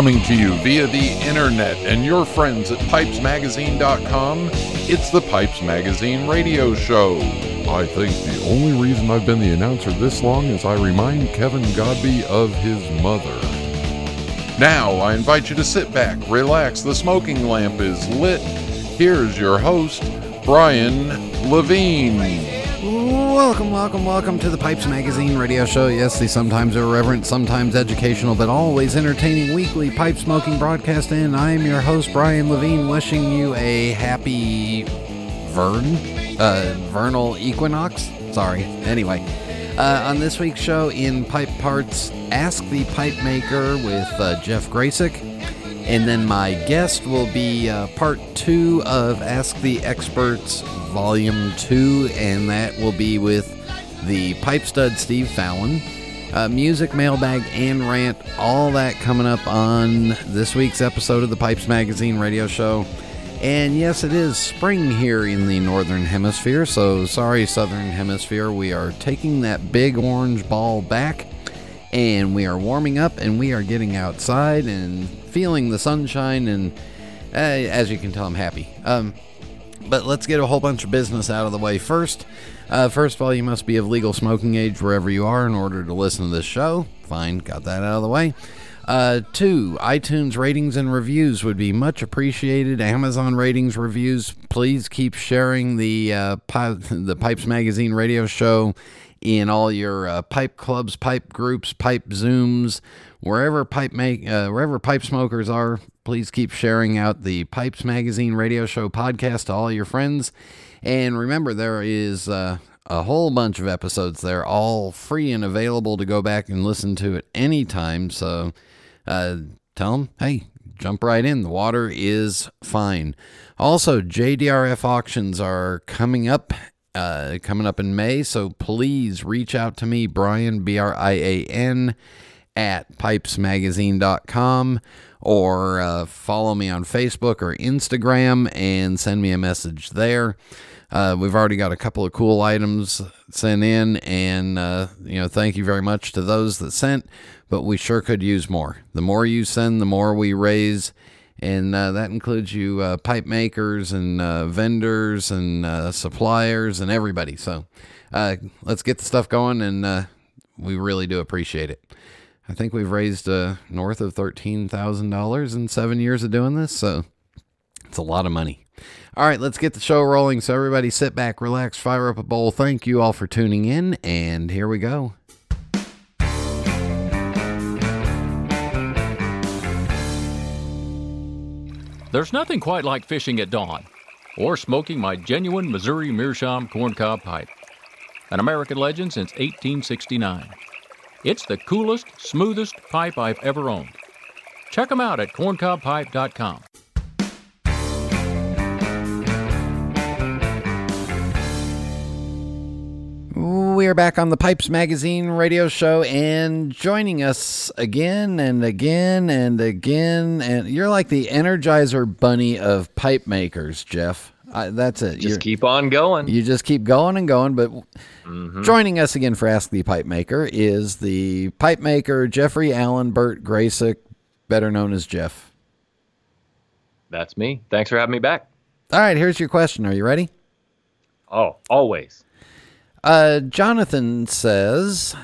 Coming to you via the internet and your friends at pipesmagazine.com, it's the Pipes Magazine radio show. I think the only reason I've been the announcer this long is I remind Kevin Godbee of his mother. Now, I invite you to sit back, relax, the smoking lamp is lit. Here's your host, Brian Levine. Welcome, welcome, welcome to the Pipes Magazine radio show. Yes, the sometimes irreverent, sometimes educational, but always entertaining weekly pipe smoking broadcast. And I'm your host, Brian Levine, wishing you a happy Vern, uh, vernal equinox. Sorry. Anyway, uh, on this week's show in Pipe Parts, Ask the Pipe Maker with uh, Jeff Gracik. And then my guest will be uh, part two of Ask the Experts Volume 2, and that will be with the pipe stud Steve Fallon. Uh, music, mailbag, and rant, all that coming up on this week's episode of the Pipes Magazine radio show. And yes, it is spring here in the Northern Hemisphere, so sorry, Southern Hemisphere. We are taking that big orange ball back and we are warming up and we are getting outside and feeling the sunshine and uh, as you can tell i'm happy um, but let's get a whole bunch of business out of the way first uh, first of all you must be of legal smoking age wherever you are in order to listen to this show fine got that out of the way uh, two, iTunes ratings and reviews would be much appreciated. Amazon ratings, reviews. Please keep sharing the uh, pi- the Pipes Magazine radio show in all your uh, pipe clubs, pipe groups, pipe zooms, wherever pipe make uh, wherever pipe smokers are. Please keep sharing out the Pipes Magazine radio show podcast to all your friends. And remember, there is uh, a whole bunch of episodes there, all free and available to go back and listen to at any time. So uh, tell them, hey, jump right in. The water is fine. Also, JDRF auctions are coming up. Uh, coming up in May, so please reach out to me, Brian, B R I A N, at pipesmagazine.com or uh, follow me on Facebook or Instagram and send me a message there. Uh, we've already got a couple of cool items sent in, and uh, you know, thank you very much to those that sent. But we sure could use more. The more you send, the more we raise, and uh, that includes you uh, pipe makers and uh, vendors and uh, suppliers and everybody. So let's get the stuff going, and we really do appreciate it. I think we've raised north of thirteen thousand dollars in seven years of doing this, so it's a lot of money. All right, let's get the show rolling. So, everybody sit back, relax, fire up a bowl. Thank you all for tuning in, and here we go. There's nothing quite like fishing at dawn or smoking my genuine Missouri Meerschaum corncob pipe, an American legend since 1869. It's the coolest, smoothest pipe I've ever owned. Check them out at corncobpipe.com. We are back on the Pipes Magazine radio show, and joining us again and again and again, and you're like the Energizer Bunny of pipe makers, Jeff. that's it. Just you're, keep on going. You just keep going and going. But mm-hmm. joining us again for Ask the Pipe Maker is the pipe maker Jeffrey Allen Burt Gracik, better known as Jeff. That's me. Thanks for having me back. All right, here's your question. Are you ready? Oh, always. Uh, Jonathan says,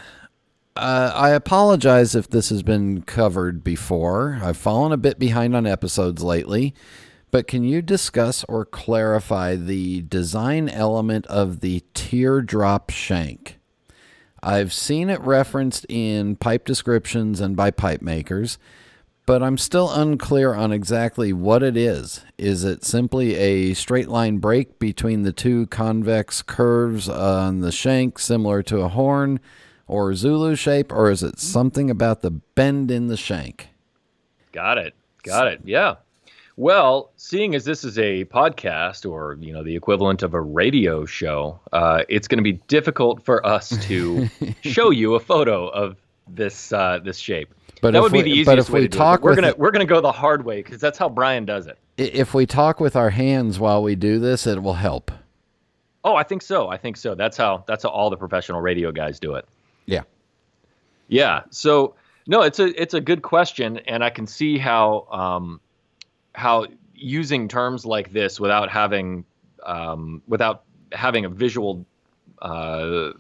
uh, I apologize if this has been covered before. I've fallen a bit behind on episodes lately, but can you discuss or clarify the design element of the teardrop shank? I've seen it referenced in pipe descriptions and by pipe makers but I'm still unclear on exactly what it is. Is it simply a straight line break between the two convex curves on the shank, similar to a horn or Zulu shape, or is it something about the bend in the shank? Got it. Got it. Yeah. Well, seeing as this is a podcast or you know the equivalent of a radio show, uh, it's going to be difficult for us to show you a photo of this uh, this shape. But that would we, be the easiest way to do it. We're gonna we're gonna go the hard way because that's how Brian does it. If we talk with our hands while we do this, it will help. Oh, I think so. I think so. That's how that's how all the professional radio guys do it. Yeah. Yeah. So No, it's a it's a good question, and I can see how um, how using terms like this without having um, without having a visual uh,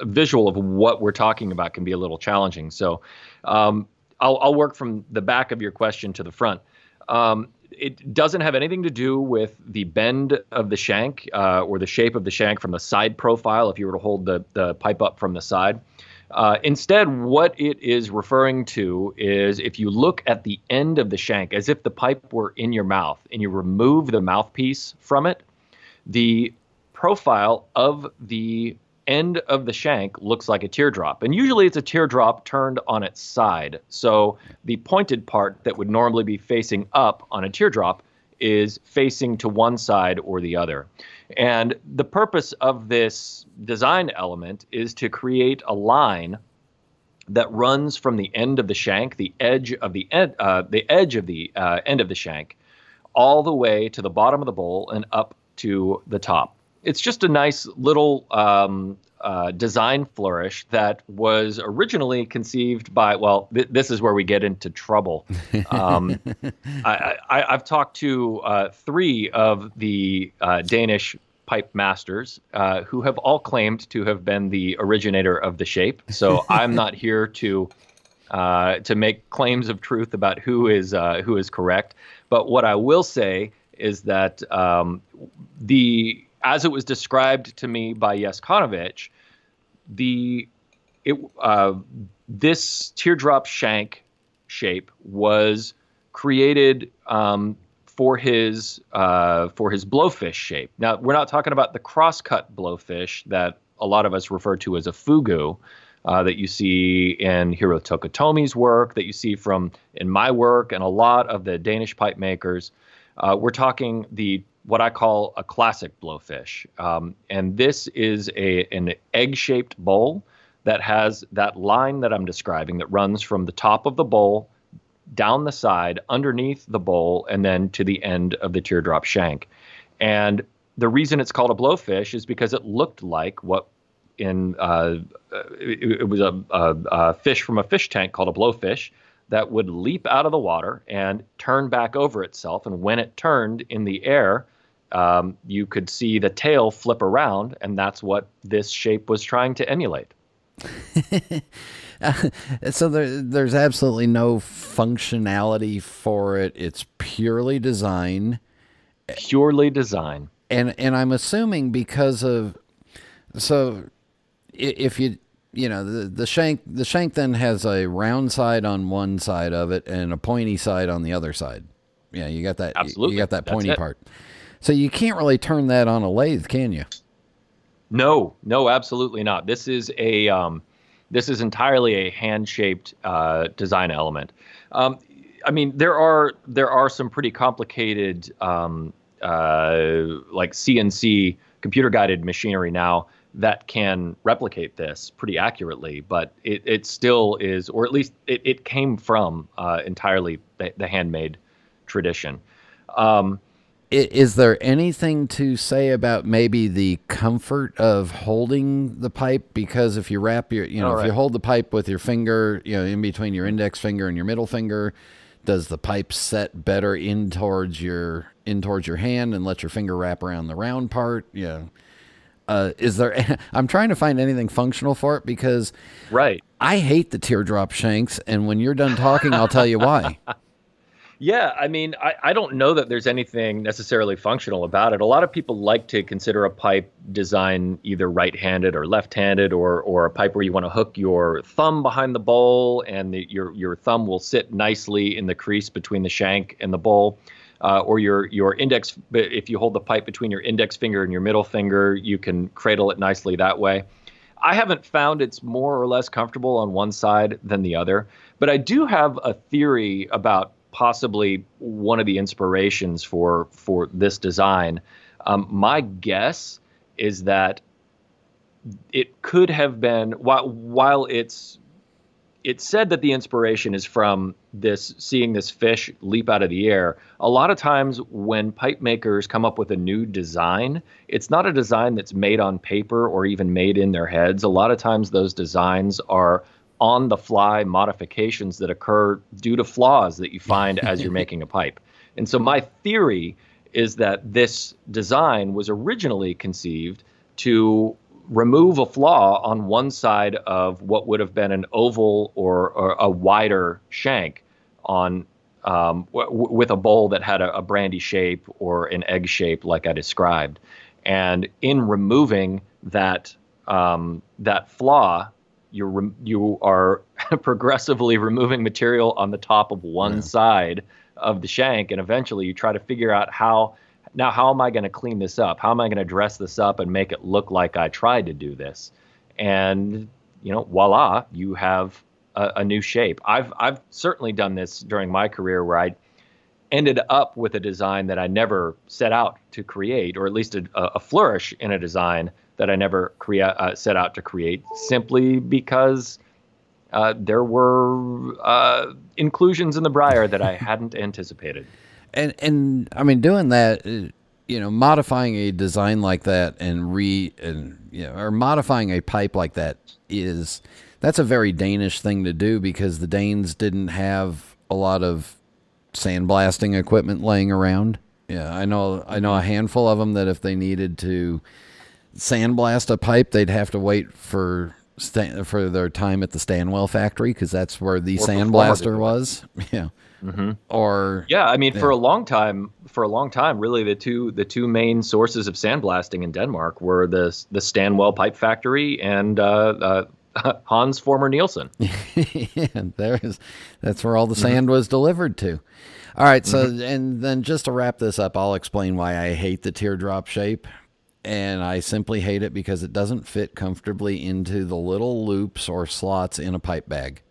a visual of what we're talking about can be a little challenging. So um, I'll, I'll, work from the back of your question to the front. Um, it doesn't have anything to do with the bend of the shank uh, or the shape of the shank from the side profile if you were to hold the, the pipe up from the side. Uh, instead, what it is referring to is if you look at the end of the shank as if the pipe were in your mouth and you remove the mouthpiece from it, the profile of the end of the shank looks like a teardrop. And usually it's a teardrop turned on its side. So the pointed part that would normally be facing up on a teardrop is facing to one side or the other. And the purpose of this design element is to create a line that runs from the end of the shank, the edge of the end, uh, the edge of the uh, end of the shank, all the way to the bottom of the bowl and up to the top it's just a nice little um, uh, design flourish that was originally conceived by. Well, th- this is where we get into trouble. Um, I, have talked to uh, three of the uh, Danish pipe masters uh, who have all claimed to have been the originator of the shape. So I'm not here to. Uh, to make claims of truth about who is uh, who is correct, but what I will say is that um, the as it was described to me by Jess Chonowitsch, the it uh, this teardrop shank shape was created um, for his uh, for his blowfish shape. Now we're not talking about the crosscut blowfish that a lot of us refer to as a fugu. Uh, that you see in Hiro Tokutomi's work, that you see from in my work, and a lot of the Danish pipe makers. Uh, we're talking the what I call a classic blowfish. Um, and this is a an egg-shaped bowl that has that line that I'm describing that runs from the top of the bowl down the side, underneath the bowl, and then to the end of the teardrop shank. And the reason it's called a blowfish is because it looked like what in uh, it, it, was a, a, a fish from a fish tank called a blowfish that would leap out of the water and turn back over itself. And when it turned in the air, um, you could see the tail flip around, and that's what this shape was trying to emulate. uh, so there, there's absolutely no functionality for it. It's purely design. Purely design. And and I'm assuming because of so if you you know the the shank the shank then has a round side on one side of it and a pointy side on the other side. Yeah, you got that. Absolutely, you got that pointy part. So you can't really turn that on a lathe, can you? No, no, absolutely not. This is a um, this is entirely a hand-shaped uh, design element. Um, I mean, there are there are some pretty complicated um, uh, like CNC computer-guided machinery now that can replicate this pretty accurately, but it, it still is, or at least it, it came from uh, entirely the, the handmade tradition. Um, is there anything to say about maybe the comfort of holding the pipe? Because if you wrap your, you know, All if right. you hold the pipe with your finger, you know, in between your index finger and your middle finger, does the pipe set better in towards your in towards your hand and let your finger wrap around the round part? Yeah. Uh, is there? I'm trying to find anything functional for it because, right? I hate the teardrop shanks, and when you're done talking, I'll tell you why. Yeah, I mean, I, I don't know that there's anything necessarily functional about it. A lot of people like to consider a pipe design either right-handed or left-handed, or or a pipe where you want to hook your thumb behind the bowl and the, your your thumb will sit nicely in the crease between the shank and the bowl. Uh, or your your index, if you hold the pipe between your index finger and your middle finger, you can cradle it nicely that way. I haven't found it's more or less comfortable on one side than the other, but I do have a theory about possibly one of the inspirations for for this design. Um, my guess is that it could have been while while it's it said that the inspiration is from this seeing this fish leap out of the air. A lot of times when pipe makers come up with a new design, it's not a design that's made on paper or even made in their heads. A lot of times those designs are on the fly modifications that occur due to flaws that you find as you're making a pipe. And so my theory is that this design was originally conceived to remove a flaw on one side of what would have been an oval or, or a wider shank on um, w- with a bowl that had a, a brandy shape or an egg shape like I described. And in removing that um, that flaw, you're re- you are progressively removing material on the top of one yeah. side of the shank, and eventually you try to figure out how. Now, how am I going to clean this up? How am I going to dress this up and make it look like I tried to do this? And you know, voila, you have a, a new shape. I've I've certainly done this during my career where I ended up with a design that I never set out to create, or at least a, a flourish in a design that I never crea- uh, set out to create, simply because uh, there were uh, inclusions in the briar that I hadn't anticipated. And and I mean, doing that, uh, you know, modifying a design like that and re and you know, or modifying a pipe like that is that's a very Danish thing to do because the Danes didn't have a lot of sandblasting equipment laying around. Yeah, I know. I know a handful of them that if they needed to sandblast a pipe, they'd have to wait for for their time at the Stanwell factory because that's where the or sandblaster was. Yeah. Mm-hmm. Or yeah, I mean, yeah. for a long time, for a long time, really, the two the two main sources of sandblasting in Denmark were the the Stanwell pipe factory and uh, uh, Hans former Nielsen. yeah, there's that's where all the mm-hmm. sand mm-hmm. was delivered to. All right, so mm-hmm. and then just to wrap this up, I'll explain why I hate the teardrop shape. And I simply hate it because it doesn't fit comfortably into the little loops or slots in a pipe bag.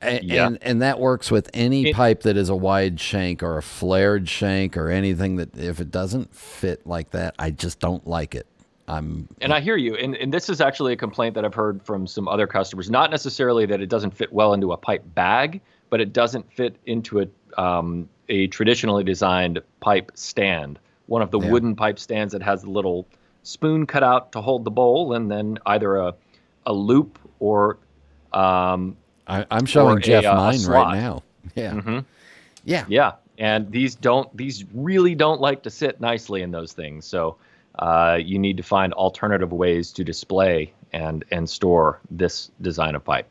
And, yeah. and, and that works with any it, pipe that is a wide shank or a flared shank or anything that if it doesn't fit like that, I just don't like it. I'm and I hear you, and, and this is actually a complaint that I've heard from some other customers. Not necessarily that it doesn't fit well into a pipe bag, but it doesn't fit into a um, a traditionally designed pipe stand. One of the yeah. wooden pipe stands that has a little spoon cut out to hold the bowl, and then either a a loop or um, I, am showing Jeff a, mine right now. Yeah, mm-hmm. yeah, yeah. And these don't these really don't like to sit nicely in those things. So uh, you need to find alternative ways to display and and store this design of pipe.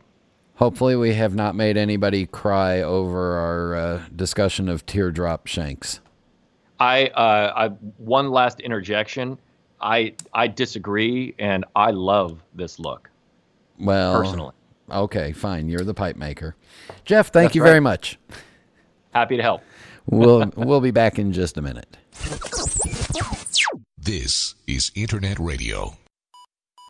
Hopefully, we have not made anybody cry over our uh, discussion of teardrop shanks. I, uh, I one last interjection. I I disagree, and I love this look. Well, personally, okay, fine. You're the pipe maker, Jeff. Thank That's you right. very much. Happy to help. we'll we'll be back in just a minute. This is Internet Radio.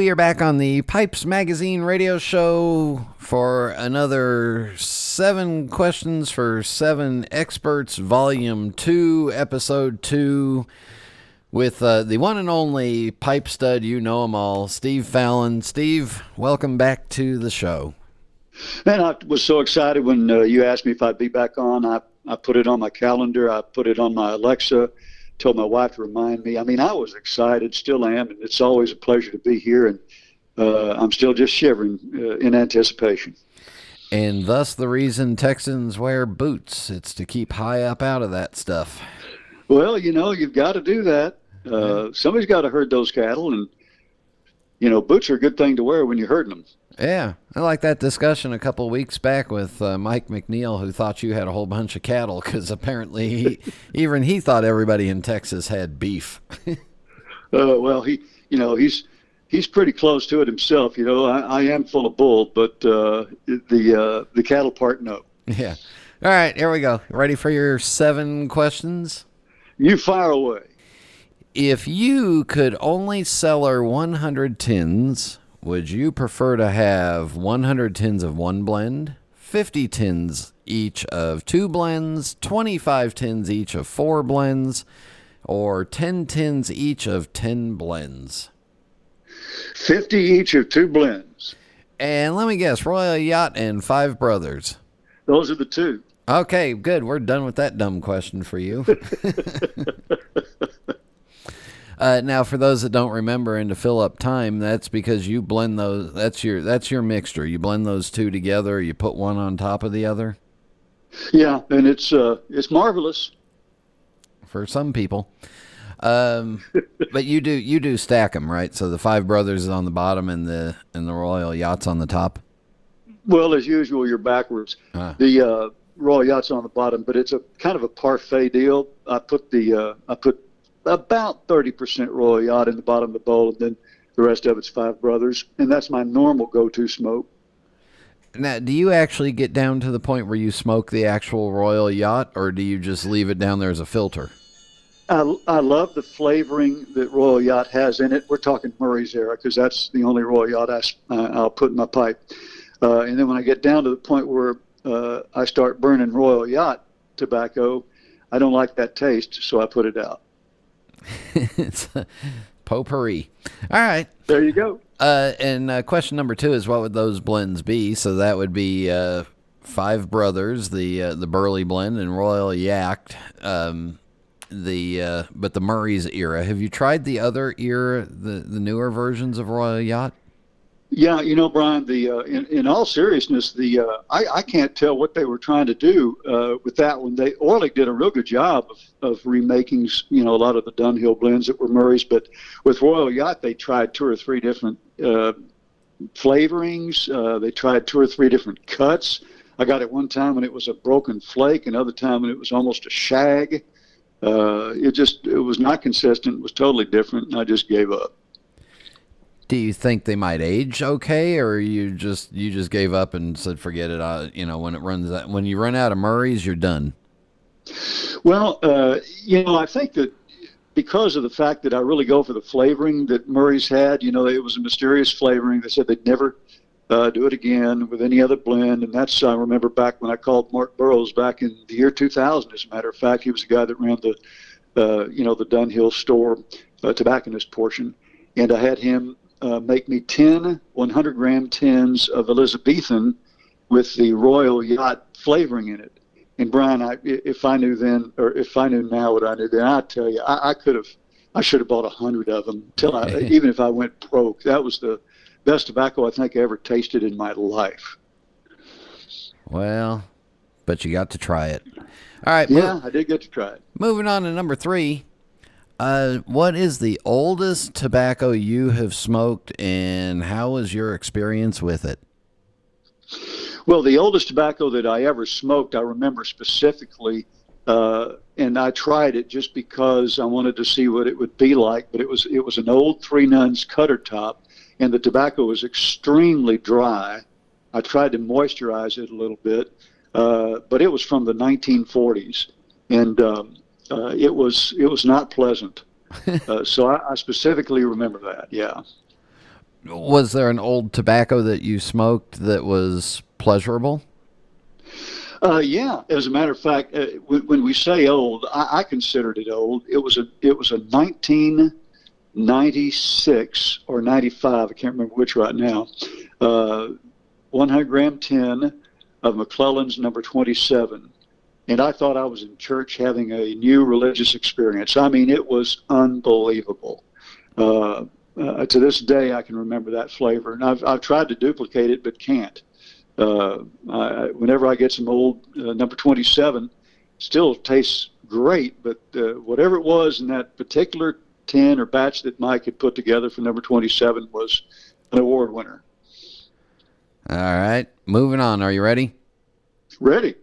We are back on the Pipes Magazine radio show for another Seven Questions for Seven Experts, Volume 2, Episode 2, with uh, the one and only pipe stud, you know him all, Steve Fallon. Steve, welcome back to the show. Man, I was so excited when uh, you asked me if I'd be back on. I, I put it on my calendar, I put it on my Alexa told my wife to remind me. I mean, I was excited, still am, and it's always a pleasure to be here. And uh, I'm still just shivering uh, in anticipation. And thus the reason Texans wear boots. It's to keep high up out of that stuff. Well, you know, you've got to do that. Uh, somebody's got to herd those cattle, and you know, boots are a good thing to wear when you're herding them. Yeah, I like that discussion a couple of weeks back with uh, Mike McNeil, who thought you had a whole bunch of cattle because apparently he, even he thought everybody in Texas had beef. uh, well, he, you know, he's he's pretty close to it himself. You know, I, I am full of bull, but uh, the uh, the cattle part, no. Yeah. All right, here we go. Ready for your seven questions? You fire away. If you could only cellar 100 tins, would you prefer to have 100 tins of one blend, 50 tins each of two blends, 25 tins each of four blends, or 10 tins each of 10 blends? 50 each of two blends. And let me guess, Royal Yacht and Five Brothers. Those are the two. Okay, good. We're done with that dumb question for you. uh, now, for those that don't remember, and to fill up time, that's because you blend those. That's your that's your mixture. You blend those two together. You put one on top of the other. Yeah, and it's uh, it's marvelous for some people. Um, but you do you do stack them right. So the Five Brothers is on the bottom, and the and the Royal Yacht's on the top. Well, as usual, you're backwards. Ah. The uh, Royal Yacht's on the bottom, but it's a kind of a parfait deal. I put the uh, I put about 30% Royal Yacht in the bottom of the bowl, and then the rest of it's Five Brothers, and that's my normal go-to smoke. Now, do you actually get down to the point where you smoke the actual Royal Yacht, or do you just leave it down there as a filter? I, I love the flavoring that Royal Yacht has in it. We're talking Murray's era because that's the only Royal Yacht I, uh, I'll put in my pipe. Uh, and then when I get down to the point where uh, I start burning Royal Yacht tobacco, I don't like that taste, so I put it out. it's potpourri. All right. There you go. Uh, and uh, question number two is what would those blends be? So that would be uh, Five Brothers, the uh, the Burley blend, and Royal Yacht. Um, the uh, but the Murray's era. Have you tried the other era, the the newer versions of Royal Yacht? Yeah, you know, Brian. The uh, in, in all seriousness, the uh, I, I can't tell what they were trying to do uh, with that one. They Orlik did a real good job of, of remaking, you know, a lot of the Dunhill blends that were Murray's, but with Royal Yacht, they tried two or three different uh, flavorings. Uh, they tried two or three different cuts. I got it one time when it was a broken flake, another time when it was almost a shag. Uh, it just it was not consistent. It was totally different, and I just gave up. Do you think they might age okay, or you just you just gave up and said forget it? I, you know, when it runs out, when you run out of Murray's, you're done. Well, uh, you know, I think that because of the fact that I really go for the flavoring that Murray's had, you know, it was a mysterious flavoring. They said they'd never uh, do it again with any other blend, and that's I remember back when I called Mark Burrows back in the year 2000. As a matter of fact, he was the guy that ran the, uh, you know, the Dunhill store uh, tobacconist portion, and I had him uh, make me 10 100 gram tins of Elizabethan with the Royal Yacht flavoring in it. And Brian, I, if I knew then, or if I knew now what I knew then, I tell you, I, I could have, I should have bought a hundred of them. Till I, even if I went broke, that was the best tobacco I think I ever tasted in my life. Well, but you got to try it. All right. Yeah, move, I did get to try it. Moving on to number three. Uh, what is the oldest tobacco you have smoked, and how was your experience with it? Well, the oldest tobacco that I ever smoked, I remember specifically, uh, and I tried it just because I wanted to see what it would be like. But it was it was an old Three Nuns cutter top, and the tobacco was extremely dry. I tried to moisturize it a little bit, uh, but it was from the 1940s, and um, uh, it was it was not pleasant. uh, so I, I, specifically remember that. Yeah. Was there an old tobacco that you smoked that was pleasurable? Uh, yeah. As a matter of fact, uh, when, when, we say old, I, I, considered it old. It was a it was a 1996 or 95. I can't remember which right now. Uh, 100 gram tin of McClelland's number 27 and I thought I was in church having a new religious experience. I mean, it was unbelievable. Uh, uh, to this day, I can remember that flavor, and I've, I've tried to duplicate it, but can't. Uh, I, whenever I get some old uh, number 27, still tastes great, but uh, whatever it was in that particular tin or batch that Mike had put together for number 27 was an award winner. All right, moving on. Are you ready? Ready.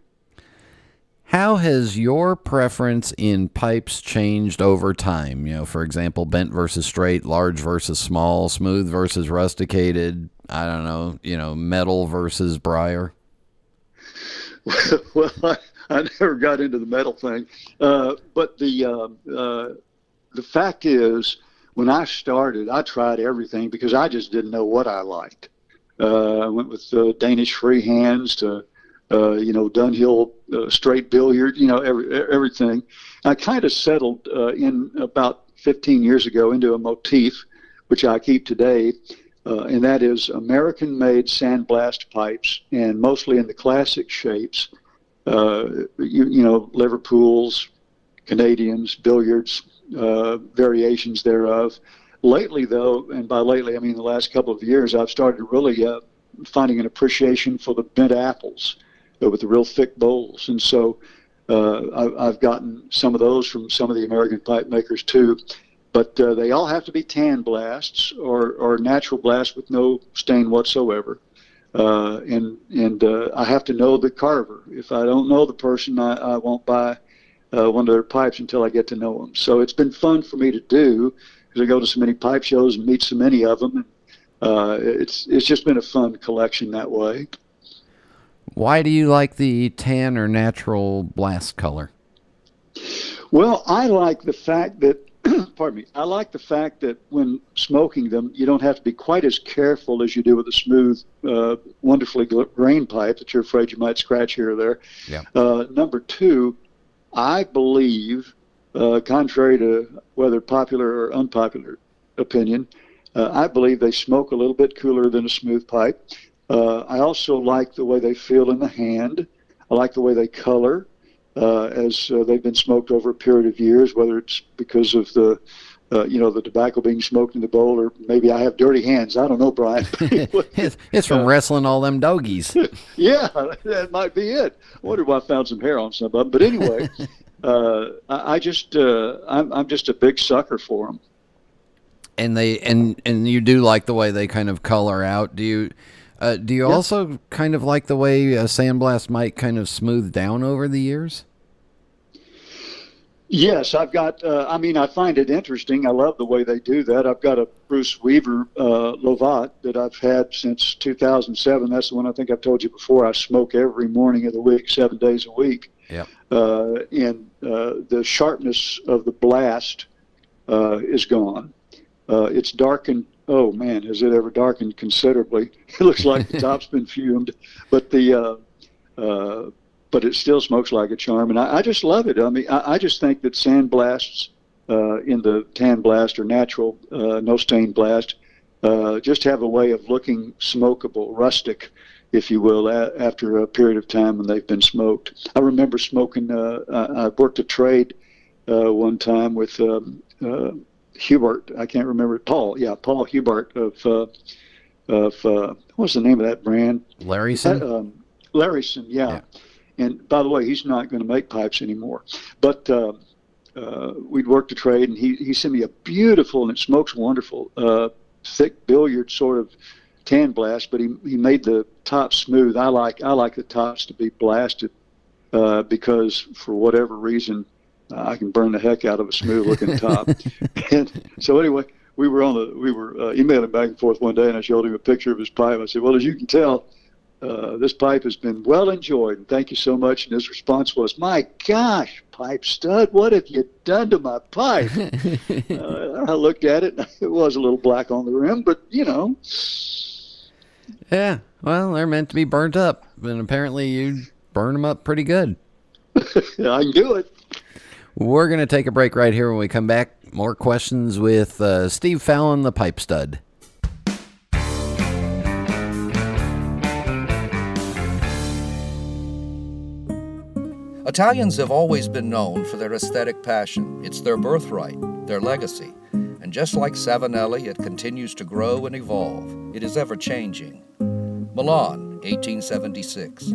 How has your preference in pipes changed over time? You know, for example, bent versus straight, large versus small, smooth versus rusticated. I don't know, you know, metal versus briar. well, I, I, never got into the metal thing, uh, but the uh, uh, the fact is, when I started, I tried everything because I just didn't know what I liked. Uh, I went with uh, Danish free hands to uh, you know, Dunhill uh, straight billiard, you know, every, everything. I kind of settled uh, in about 15 years ago into a motif, which I keep today, uh, and that is American-made sandblast pipes, and mostly in the classic shapes. Uh, you, you know, Liverpools, Canadians, billiards, uh, variations thereof. Lately, though, and by lately I mean the last couple of years, I've started really finding an appreciation for the bent apples with the real thick bowls. And so uh, I, have gotten some of those from some of the American pipe makers too. But uh, they all have to be tan blasts or, or natural blasts with no stain whatsoever. Uh, and and uh, I have to know the carver. If I don't know the person, I, I won't buy uh, one of their pipes until I get to know them. So it's been fun for me to do because I go to so many pipe shows and meet so many of them. And, uh, it's it's just been a fun collection that way. Why do you like the tan or natural blast color? Well, I like the fact that, pardon me, I like the fact that when smoking them, you don't have to be quite as careful as you do with a smooth, uh, wonderfully grained pipe that you're afraid you might scratch here or there. Yeah. Uh, number two, I believe, uh, contrary to whether popular or unpopular opinion, uh, I believe they smoke a little bit cooler than a smooth pipe. Uh, I also like the way they feel in the hand. I like the way they color uh, as uh, they've been smoked over a period of years, whether it's because of the uh, you know, the tobacco being smoked in the bowl, or maybe I have dirty hands. I don't know, Brian. it's, it's, from uh, wrestling all them doggies. yeah, that might be it. I wonder why I found some hair on some of them. But anyway, uh, I, I, just, uh, I'm, I'm just a big sucker for them. And they, and and you do like the way they kind of color out. Do you? Uh, do you also kind of like the way a sandblast might kind of smooth down over the years? Yes, I've got. Uh, I mean, I find it interesting. I love the way they do that. I've got a Bruce Weaver uh, Lovat that I've had since 2007. That's the one I think I've told you before. I smoke every morning of the week, seven days a week. Yeah. Uh, and uh, the sharpness of the blast uh, is gone. Uh, it's darkened oh man, has it ever darkened considerably? It looks like the top's been fumed, but the uh, uh, but it still smokes like a charm, and I, I just love it. I mean, I, I just think that sand blasts uh, in the tan blast or natural uh, no stain blast uh, just have a way of looking smokable, rustic, if you will, a- after a period of time when they've been smoked. I remember smoking. Uh, I, I worked a trade uh, one time with. Um, uh, Hubert. I can't remember Paul. Yeah, Paul Hubert of uh, of uh, what's the name of that brand? Larryson. Uh, um, Larryson. Yeah. yeah. And by the way, he's not going to make pipes anymore. But uh, uh, we'd worked a trade, and he he sent me a beautiful and it smokes wonderful, uh, thick billiard sort of tan blast. But he he made the top smooth. I like I like the tops to be blasted uh, because for whatever reason I can burn the heck out of a smooth looking top. and so anyway, we were on the we were uh, emailing back and forth one day, and I showed him a picture of his pipe. I said, "Well, as you can tell, uh, this pipe has been well enjoyed, and thank you so much." And his response was, "My gosh, pipe stud, what have you done to my pipe?" uh, I looked at it; it was a little black on the rim, but you know. Yeah, well, they're meant to be burnt up, and apparently you burn them up pretty good. I can do it. We're going to take a break right here when we come back. More questions with uh, Steve Fallon, the pipe stud. Italians have always been known for their aesthetic passion. It's their birthright, their legacy. And just like Savinelli, it continues to grow and evolve. It is ever changing. Milan, 1876.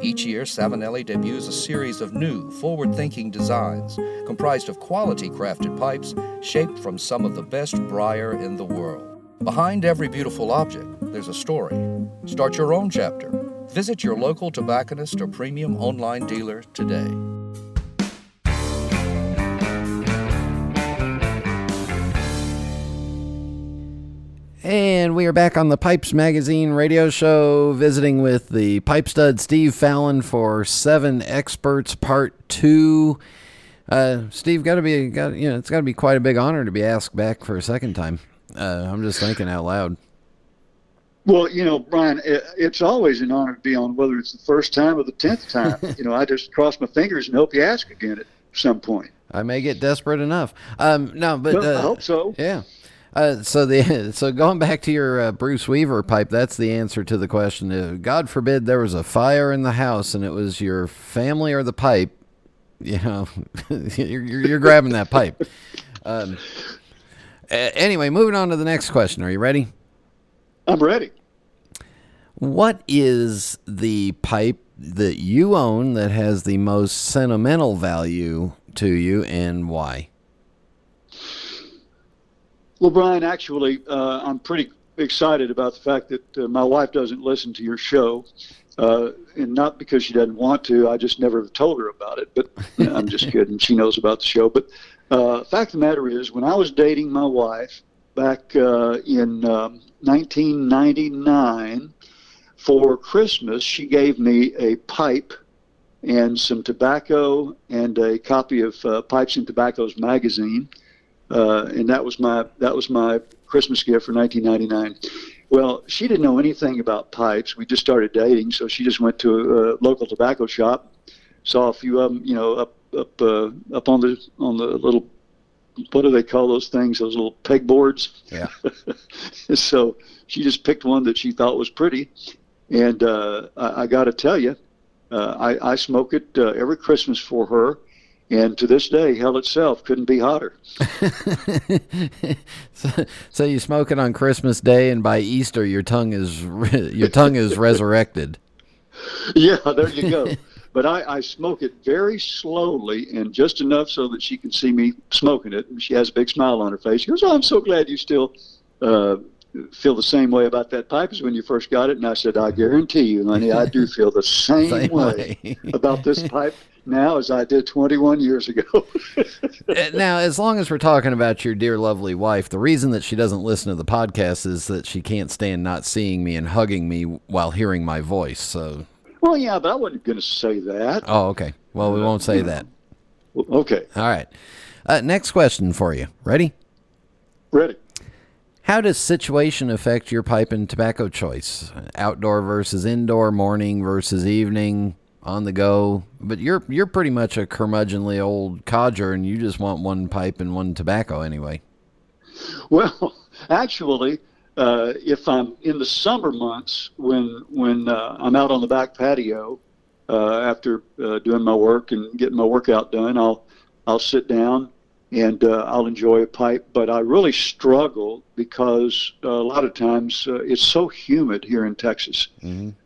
Each year, Savinelli debuts a series of new, forward thinking designs comprised of quality crafted pipes shaped from some of the best briar in the world. Behind every beautiful object, there's a story. Start your own chapter. Visit your local tobacconist or premium online dealer today. And we are back on the Pipes Magazine radio show, visiting with the pipe stud Steve Fallon for Seven Experts Part Two. Uh, Steve, got to be, got you know, it's got to be quite a big honor to be asked back for a second time. Uh, I'm just thinking out loud. Well, you know, Brian, it, it's always an honor to be on, whether it's the first time or the tenth time. you know, I just cross my fingers and hope you ask again at some point. I may get desperate enough. Um, no, but Well, I uh, hope so. Yeah. Uh, so the so going back to your uh, Bruce Weaver pipe, that's the answer to the question. Uh, God forbid there was a fire in the house and it was your family or the pipe. You know, you're, you're, you're grabbing that pipe. Um, anyway, moving on to the next question. Are you ready? I'm ready. What is the pipe that you own that has the most sentimental value to you, and why? Well, Brian, actually, uh, I'm pretty excited about the fact that uh, my wife doesn't listen to your show, uh, and not because she doesn't want to. I just never told her about it. But I'm just kidding. She knows about the show. But uh, fact of the matter is, when I was dating my wife back uh, in um, 1999 for Christmas, she gave me a pipe and some tobacco and a copy of uh, Pipes and Tobaccos magazine uh, and that was my that was my Christmas gift for 1999. Well, she didn't know anything about pipes. We just started dating, so she just went to a, local tobacco shop, saw a few of them, you know, up up uh, up on the on the little what do they call those things? Those little pegboards. Yeah. so she just picked one that she thought was pretty, and uh, I, I got to tell you, uh, I, I smoke it uh, every Christmas for her, and to this day, hell itself couldn't be hotter. so, so you smoke it on Christmas Day, and by Easter, your tongue is your tongue is resurrected. yeah, there you go. but I, I smoke it very slowly and just enough so that she can see me smoking it. And she has a big smile on her face. She goes, "Oh, I'm so glad you still uh, feel the same way about that pipe as when you first got it." And I said, "I guarantee you, honey, I do feel the same, Same way, way. about this pipe now as I did 21 years ago." Uh, now, as long as we're talking about your dear, lovely wife, the reason that she doesn't listen to the podcast is that she can't stand not seeing me and hugging me while hearing my voice. So, well, yeah, but I wasn't going to say that. oh, okay. Well, we won't say that. Okay, All right. Uh, next question for you. Ready? ready. How does situation affect your pipe and tobacco choice? Outdoor versus indoor, morning versus evening, on the go. But you're you're pretty much a curmudgeonly old codger, and you just want one pipe and one tobacco anyway. Well, actually, uh, if I'm in the summer months when when uh, I'm out on the back patio uh, after uh, doing my work and getting my workout done, I'll I'll sit down and uh, I'll enjoy a pipe. But I really struggle because uh, a lot of times uh, it's so humid here in Texas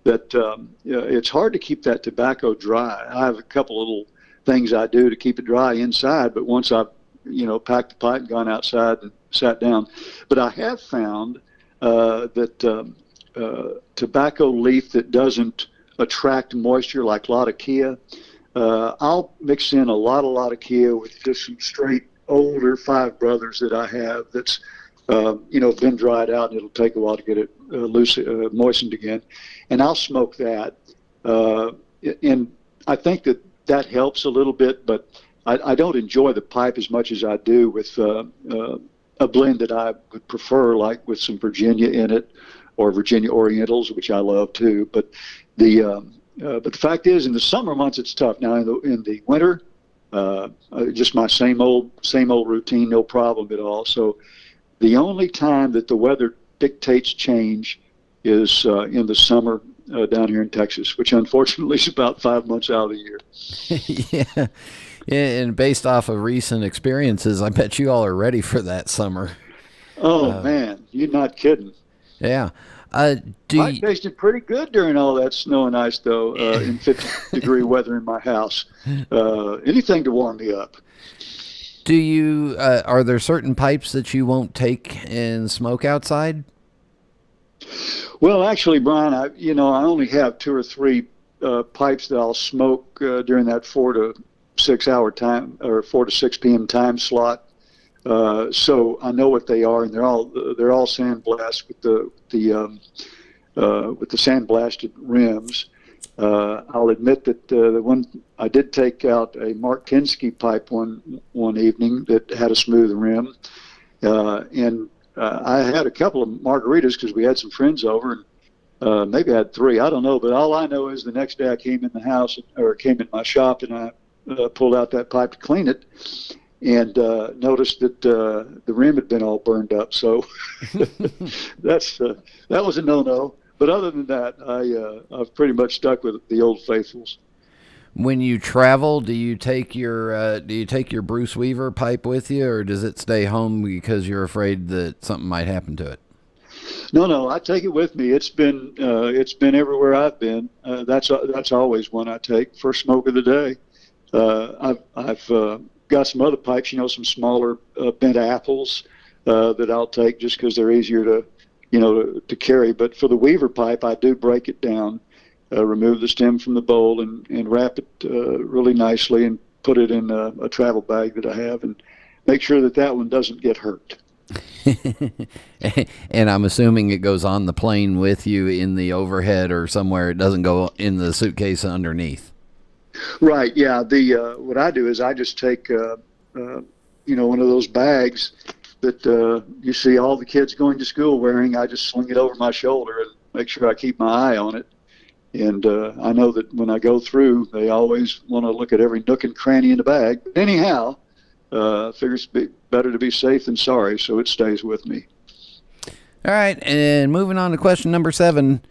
that um, it's hard to keep that tobacco dry. I have a couple little things I do to keep it dry inside, but once I've you know packed the pipe and gone outside and sat down, but I have found uh, that um, uh, tobacco leaf that doesn't attract moisture like Latakia, uh, I'll mix in a lot, a lot of Kia with just some straight older Five Brothers that I have that's um, you know been dried out and it'll take a while to get it uh, loose, uh, moistened again, and I'll smoke that. Uh, and I think that that helps a little bit, but I, I don't enjoy the pipe as much as I do with uh, uh, a blend that I would prefer, like with some Virginia in it, or Virginia Orientals, which I love too. But the um, uh, but the fact is, in the summer months, it's tough. Now in the in the winter, uh, uh, just my same old same old routine, no problem at all. So the only time that the weather dictates change is uh, in the summer uh, down here in Texas, which unfortunately is about five months out of the year. yeah. yeah, and based off of recent experiences, I bet you all are ready for that summer. Oh uh, man, you're not kidding. Yeah. Uh, do I you, tasted pretty good during all that snow and ice, though, uh, in 50 degree weather in my house. Uh, anything to warm me up. Do you? Uh, are there certain pipes that you won't take and smoke outside? Well, actually, Brian, I you know I only have two or three uh, pipes that I'll smoke uh, during that four to six hour time or four to six p.m. time slot. Uh, so I know what they are, and they're all they're all sandblast with the the um, uh, with the sandblasted rims. Uh, I'll admit that uh, the one I did take out a Mark Pinsky pipe one one evening that had a smooth rim, uh, and uh, I had a couple of margaritas because we had some friends over, and maybe I had three. I don't know, but all I know is the next day I came in the house or came in my shop and I pulled out that pipe to clean it, and uh, noticed that uh, the rim had been all burned up. So that's uh, that was a no-no. But other than that, I uh, I've pretty much stuck with the old faithfuls. When you travel, do you take your uh, do you take your Bruce Weaver pipe with you, or does it stay home because you're afraid that something might happen to it? No, no, I take it with me. It's been uh, it's been everywhere I've been. Uh, that's that's always one I take. First smoke of the day. Uh, I've I've uh, got some other pipes, you know, some smaller uh, bent apples uh, that I'll take just because they're easier to, you know, to, to, carry. But for the Weaver pipe, I do break it down, uh, remove the stem from the bowl, and, and wrap it uh, really nicely and put it in a, a travel bag that I have and make sure that that one doesn't get hurt. and I'm assuming it goes on the plane with you in the overhead or somewhere. It doesn't go in the suitcase underneath. Right. Yeah. The uh, what I do is I just take uh, uh, you know one of those bags that uh, you see all the kids going to school wearing. I just sling it over my shoulder and make sure I keep my eye on it. And uh, I know that when I go through, they always want to look at every nook and cranny in the bag. But anyhow, uh, figures be better to be safe than sorry, so it stays with me. All right, and moving on to question number seven.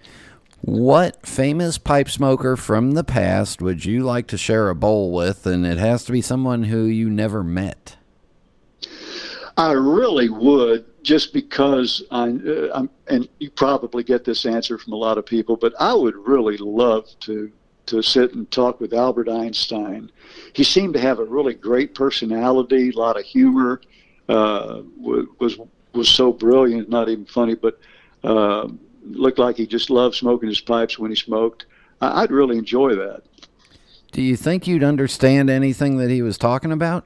What famous pipe smoker from the past would you like to share a bowl with? And it has to be someone who you never met. I really would, just because I, uh, and you probably get this answer from a lot of people, but I would really love to to sit and talk with Albert Einstein. He seemed to have a really great personality, a lot of humor. Uh, was was so brilliant, not even funny, but. Uh, looked like he just loved smoking his pipes when he smoked. I, would really enjoy that. Do you think you'd understand anything that he was talking about?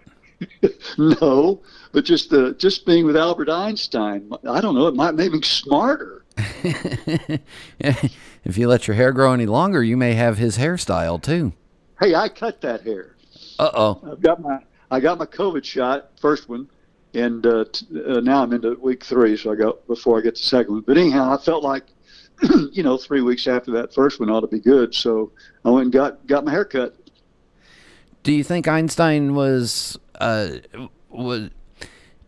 no, but just uh, just being with Albert Einstein, I don't know, it might make me smarter. if you let your hair grow any longer, you may have his hairstyle too. Hey, I cut that hair. Uh oh. I've got my I got my COVID shot, first one, and uh, t- uh, now I'm into week three, so I go before I get the second one. But anyhow, I felt like, you know, three weeks after that first one ought to be good, so I went and got got my hair cut. Do you think Einstein was uh, was?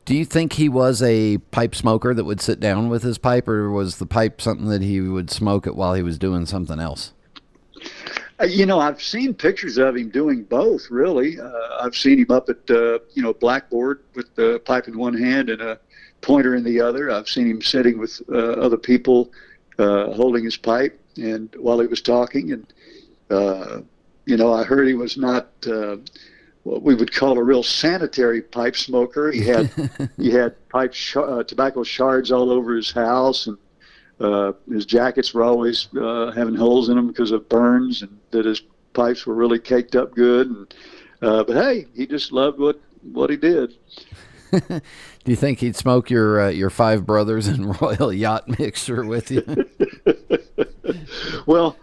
Do you think he was a pipe smoker that would sit down with his pipe, or was the pipe something that he would smoke it while he was doing something else? Uh, you know, I've seen pictures of him doing both. Really, uh, I've seen him up at uh, you know blackboard with the pipe in one hand and a pointer in the other. I've seen him sitting with uh, other people, uh, holding his pipe, and while he was talking, and uh, you know, I heard he was not what we would call a real sanitary pipe smoker. He had he had pipe sh- tobacco shards all over his house and uh, his jackets were always uh, having holes in them because of burns, and that his pipes were really caked up good. And uh, but hey, he just loved what what he did. Do you think he'd smoke your uh, your five brothers and royal yacht mixture with you? well,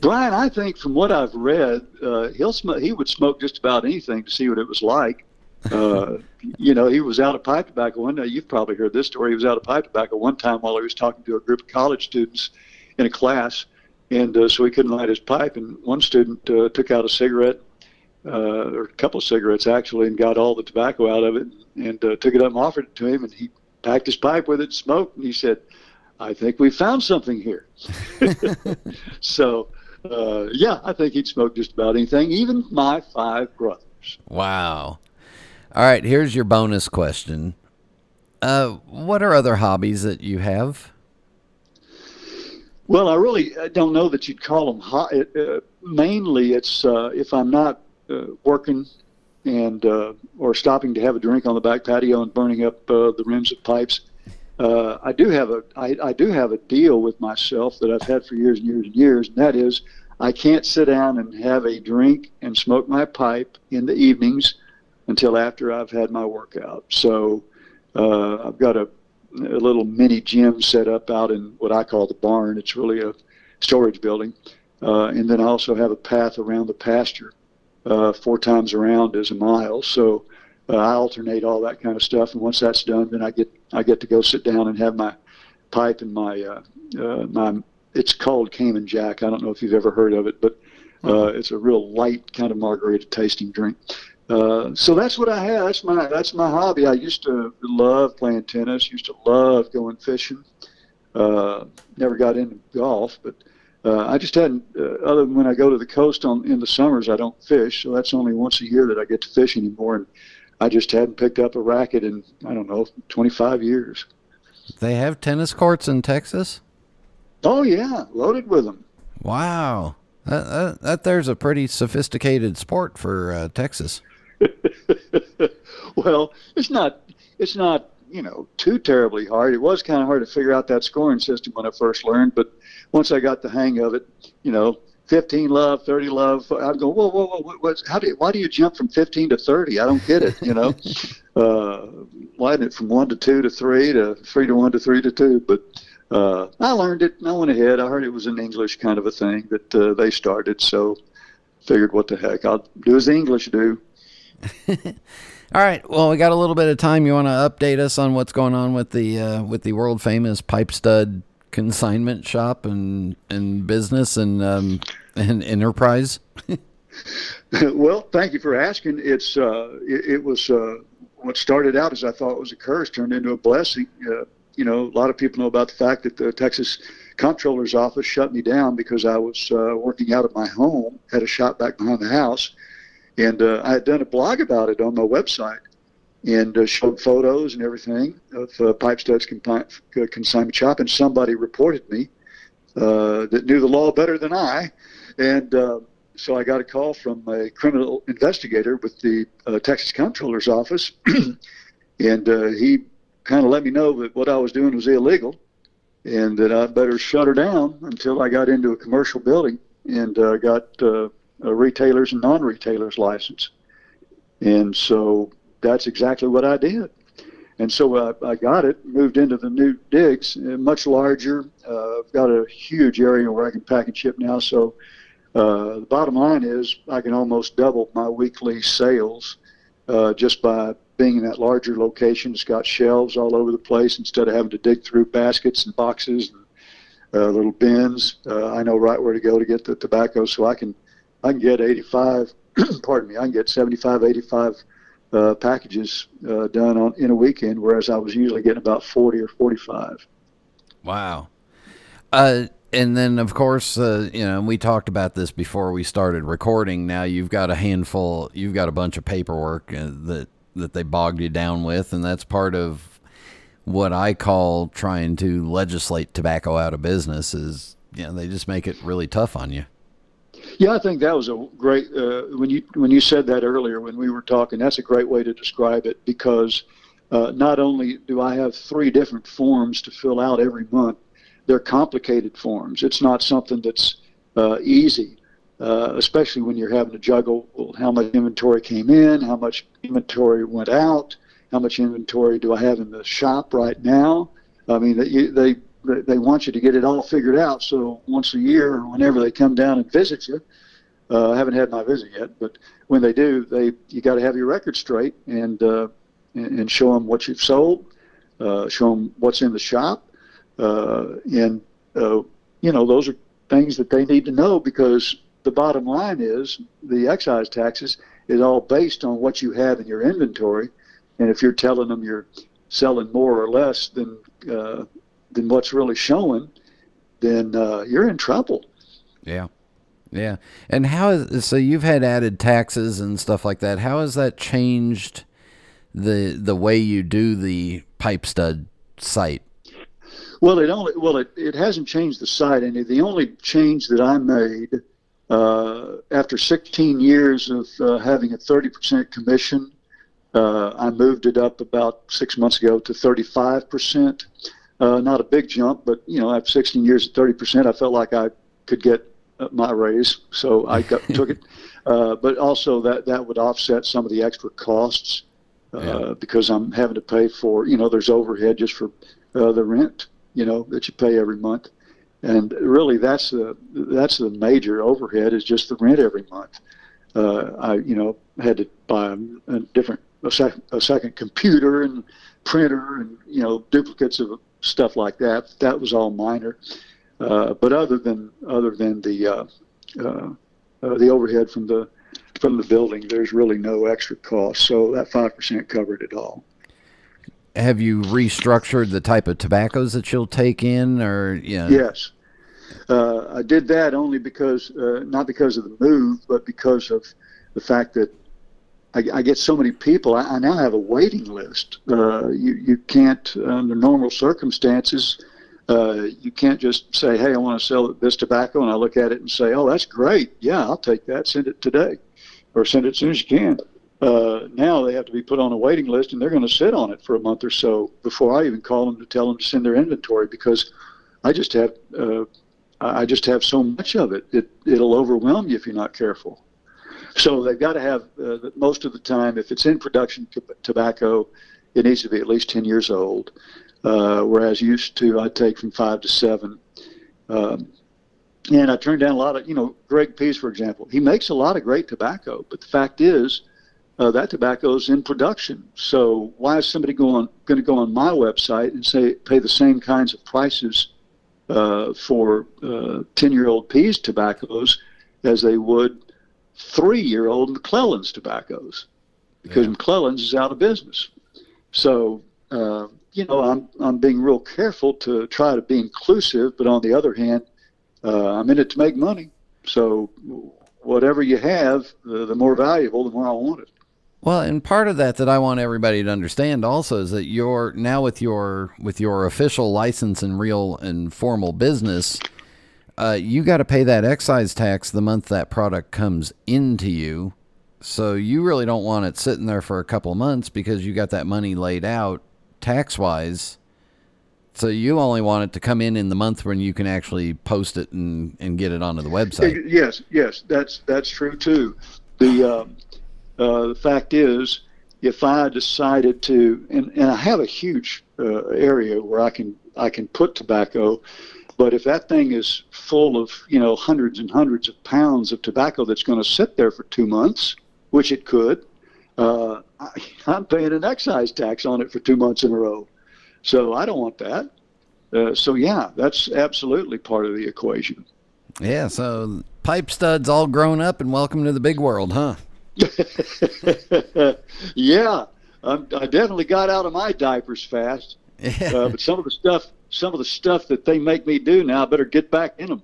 Brian, I think from what I've read, uh, he'll sm- he would smoke just about anything to see what it was like. Uh, you know, he was out of pipe tobacco one day. You've probably heard this story. He was out of pipe tobacco one time while he was talking to a group of college students in a class, and uh, so he couldn't light his pipe. And one student uh, took out a cigarette, uh, or a couple of cigarettes actually, and got all the tobacco out of it, and uh, took it up and offered it to him, and he packed his pipe with it, smoked, and he said, "I think we found something here." so, yeah, I think he'd smoke just about anything, even my five brothers. Wow. All right, here's your bonus question. Uh, what are other hobbies that you have? Well, I really don't know that you'd call them hot. Uh, mainly, it's uh, if I'm not uh, working and uh, or stopping to have a drink on the back patio and burning up uh, the rims of pipes. Uh, I do have a I, I do have a deal with myself that I've had for years and years and years, and that is I can't sit down and have a drink and smoke my pipe in the evenings until after I've had my workout. So uh, I've got a, a little mini gym set up out in what I call the barn. It's really a storage building, uh, and then I also have a path around the pasture uh, four times around is a mile. So uh, I alternate all that kind of stuff, and once that's done, then I get I get to go sit down and have my pipe and my uh, uh, my. It's called Cayman Jack. I don't know if you've ever heard of it, but uh, it's a real light kind of margarita tasting drink. Uh, so that's what I have. That's my that's my hobby. I used to love playing tennis. Used to love going fishing. Uh, never got into golf, but uh, I just hadn't. Uh, other than when I go to the coast on in the summers, I don't fish. So that's only once a year that I get to fish anymore. And I just hadn't picked up a racket in I don't know 25 years. They have tennis courts in Texas. Oh yeah, loaded with them. Wow, that that, that there's a pretty sophisticated sport for uh, Texas. well, it's not. It's not you know too terribly hard. It was kind of hard to figure out that scoring system when I first learned, but once I got the hang of it, you know, 15 love, 30 love. I'd go, whoa, whoa, whoa, what's, how do you, why do you jump from 15 to 30? I don't get it, you know. uh, why did it from one to two to three to three to one to three to two? But uh, I learned it. I went ahead. I heard it was an English kind of a thing that uh, they started, so figured, what the heck, I'll do as the English do. All right. Well, we got a little bit of time. You want to update us on what's going on with the uh, with the world famous pipe stud consignment shop and and business and um, and enterprise? well, thank you for asking. It's uh, it, it, was uh, what started out as I thought was a curse turned into a blessing. Uh, you know, a lot of people know about the fact that the Texas Comptroller's office shut me down because I was uh, working out of my home, had a shop back behind the house, and uh, I had done a blog about it on my website and uh, showed photos and everything of uh, Pipe Studs uh, Consignment Shop. And somebody reported me uh, that knew the law better than I. And uh, so I got a call from a criminal investigator with the Texas Comptroller's Office. and he kind of let me know that what I was doing was illegal and that I better shut her down until I got into a commercial building and got a retailer's and non retailer's license. And so that's exactly what I did. And so uh, I got it, moved into the new digs, uh, much larger. Uh, I've got a huge area where I can pack and ship now. So uh, the bottom line is I can almost double my weekly sales uh, just by being in that larger location. It's got shelves all over the place instead of having to dig through baskets and boxes and uh, little bins. Uh, I know right where to go to get the tobacco, so I can I can get 85. pardon me, I can get 75, 85 uh, packages uh, done on in a weekend, whereas I was usually getting about forty or forty-five. Wow. Uh, and then, of course, uh, you know, we talked about this before we started recording. Now you've got a handful, you've got a bunch of paperwork uh, that that they bogged you down with, and that's part of what I call trying to legislate tobacco out of business. Is you know they just make it really tough on you. Yeah, I think that was a great uh, when you when you said that earlier when we were talking. That's a great way to describe it because uh, not only do I have three different forms to fill out every month, they're complicated forms. It's not something that's uh, easy, uh, especially when you're having to juggle well, how much inventory came in, how much inventory went out, how much inventory do I have in the shop right now. I mean, they, they they want you to get it all figured out. So once a year, whenever they come down and visit you, uh, I haven't had my visit yet, but when they do, they you got to have your record straight and uh, and show them what you've sold, uh, show them what's in the shop, uh, and uh, you know those are things that they need to know because the bottom line is the excise taxes is all based on what you have in your inventory, and if you're telling them you're selling more or less than uh, than what's really showing, then uh, you're in trouble. Yeah. Yeah. And how is so you've had added taxes and stuff like that. How has that changed the the way you do the pipe stud site? Well, it only well it, it hasn't changed the site any. The only change that I made uh, after 16 years of uh, having a 30% commission, uh, I moved it up about six months ago to 35%. Uh, not a big jump, but you know, after 16 years at 30%, I felt like I could get uh, my raise, so I got, took it. Uh, but also that that would offset some of the extra costs yeah. because I'm having to pay for you know there's overhead just for the rent you know that you pay every month and really that's the that's the major overhead is just the rent every month. Uh, I you know had to buy a different a, sec, a second computer and printer and you know duplicates of stuff like that. That was all minor, uh, but other than other than the uh, uh, uh the overhead from the from the building, there's really no extra cost. So that five percent covered it all have you restructured the type of tobaccos that you'll take in, or you know? Yes, uh, I did that only because, uh, not because of the move, but because of the fact that I, I get so many people. I, I, now have a waiting list. Uh, you you can't under normal circumstances. Uh, you can't just say, "Hey, I want to sell this tobacco," and I look at it and say, "Oh, that's great. Yeah, I'll take that. Send it today, or send it as soon as you can." Uh, now they have to be put on a waiting list and they're going to sit on it for a month or so before I even call them to tell them to send their inventory because I just have uh, I just have so much of it. It it'll overwhelm you if you're not careful. So they've got to have uh, most of the time if it's in production t- tobacco, it needs to be at least 10 years old. Uh, whereas used to I take from five to seven. Um, and I turned down a lot of, you know, Greg Pease, for example. He makes a lot of great tobacco, but the fact is, uh, that tobacco is in production. So why is somebody going going to go on my website and say pay the same kinds of prices uh, for uh, ten year old Pease tobaccos as they would three year old McClelland's tobaccos because yeah. McClelland's is out of business. So uh, you know I'm I'm being real careful to try to be inclusive, but on the other hand, uh, I'm in it to make money. So whatever you have, the, the more valuable, the more I want it. Well, and part of that that I want everybody to understand also is that you're now with your with your official license and real and formal business, uh, you got to pay that excise tax the month that product comes into you. So you really don't want it sitting there for a couple months because you got that money laid out tax wise. So you only want it to come in in the month when you can actually post it and, and get it onto the website. Yes, yes, that's that's true too. The um, uh, the fact is, if I decided to, and, and I have a huge uh, area where I can I can put tobacco, but if that thing is full of you know hundreds and hundreds of pounds of tobacco that's going to sit there for two months, which it could, uh, I, I'm paying an excise tax on it for two months in a row. So I don't want that. Uh, so yeah, that's absolutely part of the equation. Yeah. So pipe studs all grown up and welcome to the big world, huh? yeah, um, I definitely got out of my diapers fast. Uh, but some of the stuff, some of the stuff that they make me do now, I better get back in them.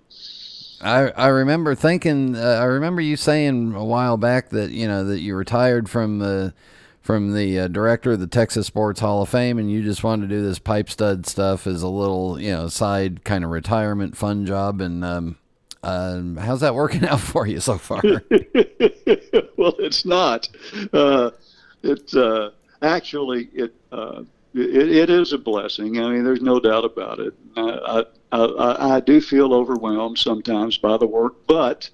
I I remember thinking, uh, I remember you saying a while back that you know that you retired from the from the uh, director of the Texas Sports Hall of Fame, and you just wanted to do this pipe stud stuff as a little you know side kind of retirement fun job, and um, um, how's that working out for you so far? well, it's not. Uh, it's uh, actually it, uh, it, it is a blessing. I mean, there's no doubt about it. I, I, I do feel overwhelmed sometimes by the work, but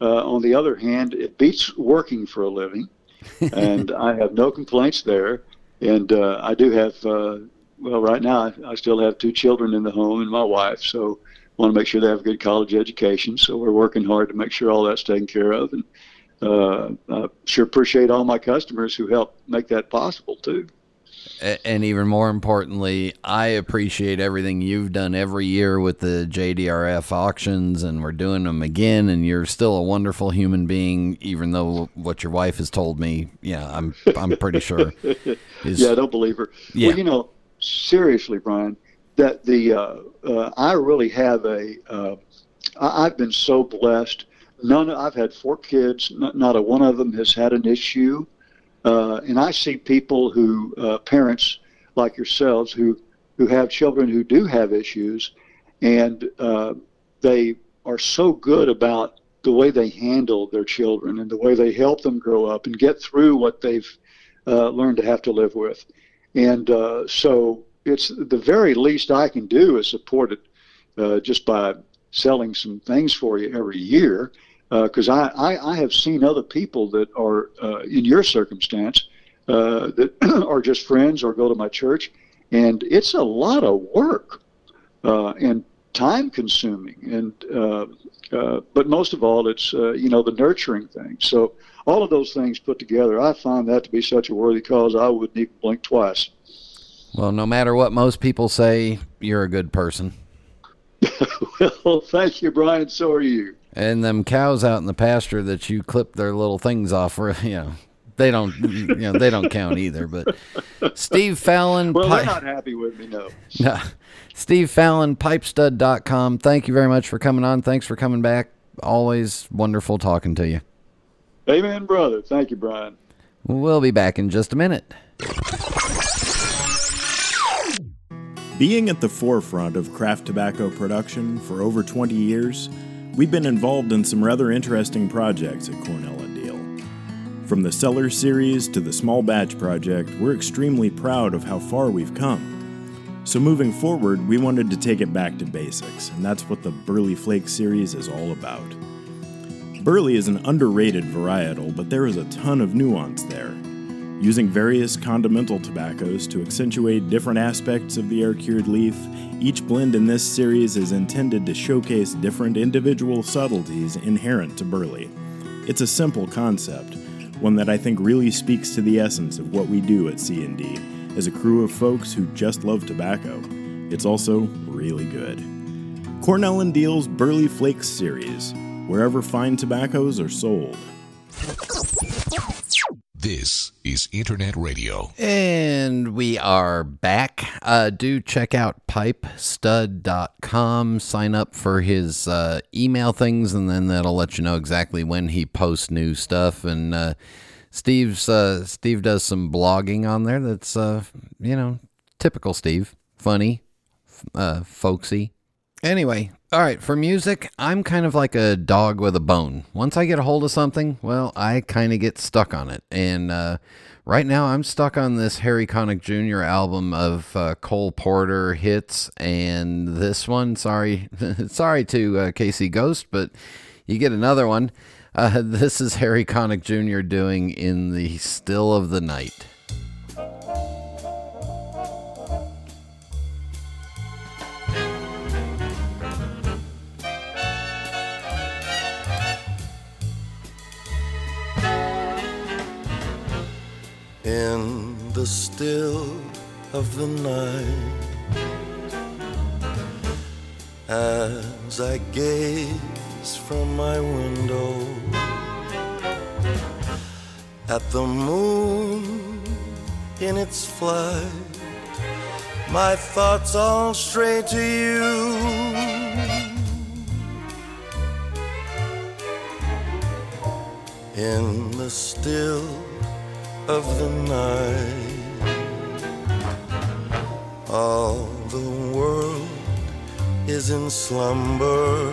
uh, on the other hand, it beats working for a living, and I have no complaints there. And uh, I do have, uh, well, right now I, I still have two children in the home and my wife, so want to make sure they have a good college education. So we're working hard to make sure all that's taken care of. And uh, I sure appreciate all my customers who help make that possible too. And even more importantly, I appreciate everything you've done every year with the JDRF auctions, and we're doing them again. And you're still a wonderful human being, even though what your wife has told me, yeah, I'm I'm pretty sure. Is, yeah, I don't believe her. Yeah. Well, you know, seriously, Brian, that the uh, uh, I really have a. Uh, I, I've been so blessed. None. I've had four kids. Not, not a one of them has had an issue. Uh, and I see people who, uh, parents like yourselves, who, who have children who do have issues, and uh, they are so good about the way they handle their children and the way they help them grow up and get through what they've uh, learned to have to live with. And uh, so it's the very least I can do is support it uh, just by selling some things for you every year because uh, I, I, I, have seen other people that are uh, in your circumstance uh, that are just friends or go to my church, and it's a lot of work uh, and time consuming, and uh, uh, but most of all, it's you know the nurturing thing. So all of those things put together, I find that to be such a worthy cause. I wouldn't even blink twice. Well, no matter what most people say, you're a good person. well, thank you, Brian. So are you. And them cows out in the pasture that you clip their little things off, for, you know, they don't, you know, they don't count either. But Steve Fallon. Well, they're not happy with me, no. No. Steve Fallon, pipestud.com. Thank you very much for coming on. Thanks for coming back. Always wonderful talking to you. Amen, brother. Thank you, Brian. We'll be back in just a minute. Being at the forefront of craft tobacco production for over 20 years, We've been involved in some rather interesting projects at Cornell and Diehl. From the Cellar series to the Small Batch project, we're extremely proud of how far we've come. So, moving forward, we wanted to take it back to basics, and that's what the Burley Flake series is all about. Burley is an underrated varietal, but there is a ton of nuance there. Using various condimental tobaccos to accentuate different aspects of the air cured leaf each blend in this series is intended to showcase different individual subtleties inherent to Burley. It's a simple concept, one that I think really speaks to the essence of what we do at C&D as a crew of folks who just love tobacco. It's also really good. Cornell and Diehl's Burley Flakes series, wherever fine tobaccos are sold. This is Internet Radio. And we are back. Uh, do check out pipestud.com. Sign up for his uh, email things, and then that'll let you know exactly when he posts new stuff. And uh, Steve's uh, Steve does some blogging on there that's, uh, you know, typical Steve. Funny, uh, folksy. Anyway, all right, for music, I'm kind of like a dog with a bone. Once I get a hold of something, well, I kind of get stuck on it. And uh, right now, I'm stuck on this Harry Connick Jr. album of uh, Cole Porter hits. And this one, sorry, sorry to uh, Casey Ghost, but you get another one. Uh, this is Harry Connick Jr. doing In the Still of the Night. In the still of the night as I gaze from my window at the moon in its flight. My thoughts all stray to you. In the still of the night. All the world is in slumber.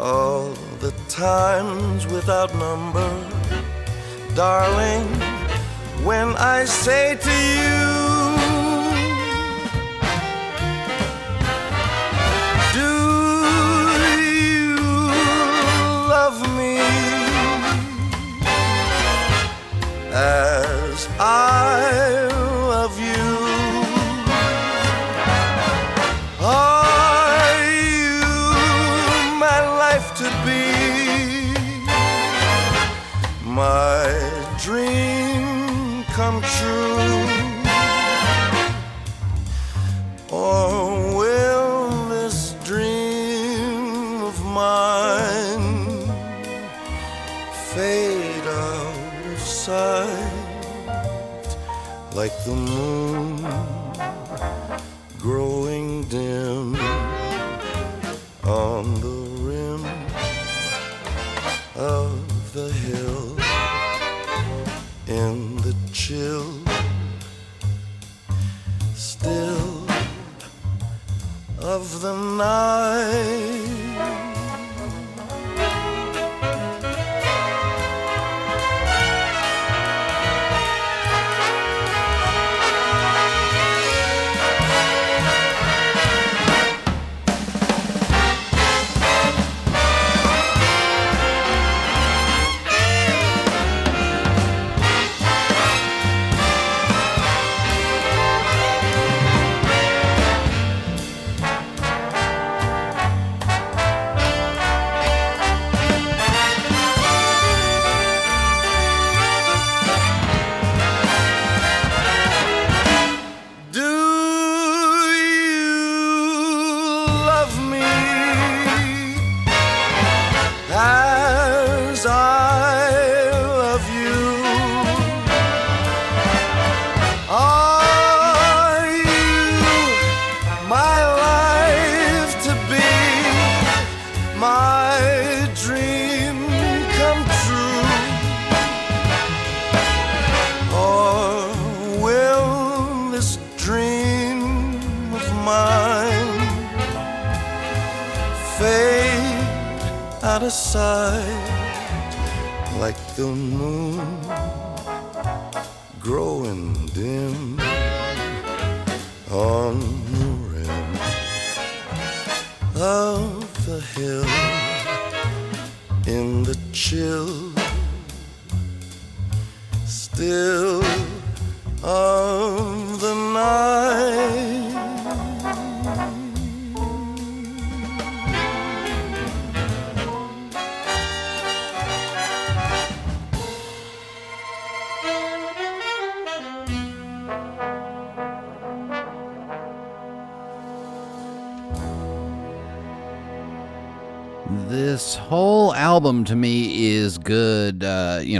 All the times without number. Darling, when I say to you, as I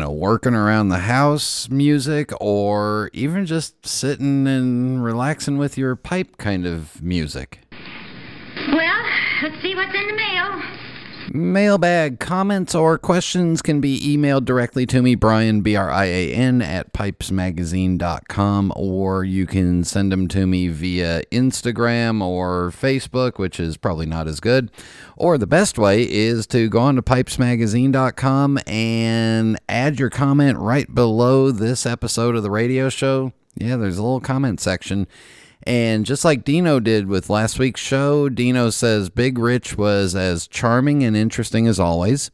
know, working around the house music or even just sitting and relaxing with your pipe kind of music. Well, let's see what's in the mail. Mailbag comments or questions can be emailed directly to me, Brian, B R I A N, at pipesmagazine.com, or you can send them to me via Instagram or Facebook, which is probably not as good. Or the best way is to go on to pipesmagazine.com and add your comment right below this episode of the radio show. Yeah, there's a little comment section. And just like Dino did with last week's show, Dino says Big Rich was as charming and interesting as always.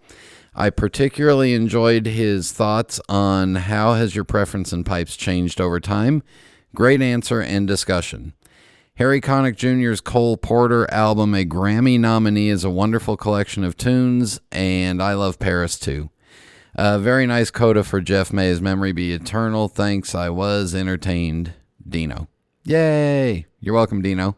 I particularly enjoyed his thoughts on how has your preference in pipes changed over time. Great answer and discussion. Harry Connick Jr.'s Cole Porter album, a Grammy nominee, is a wonderful collection of tunes, and I love Paris too. Uh, very nice coda for Jeff May. His memory be eternal. Thanks. I was entertained. Dino. Yay! You're welcome, Dino.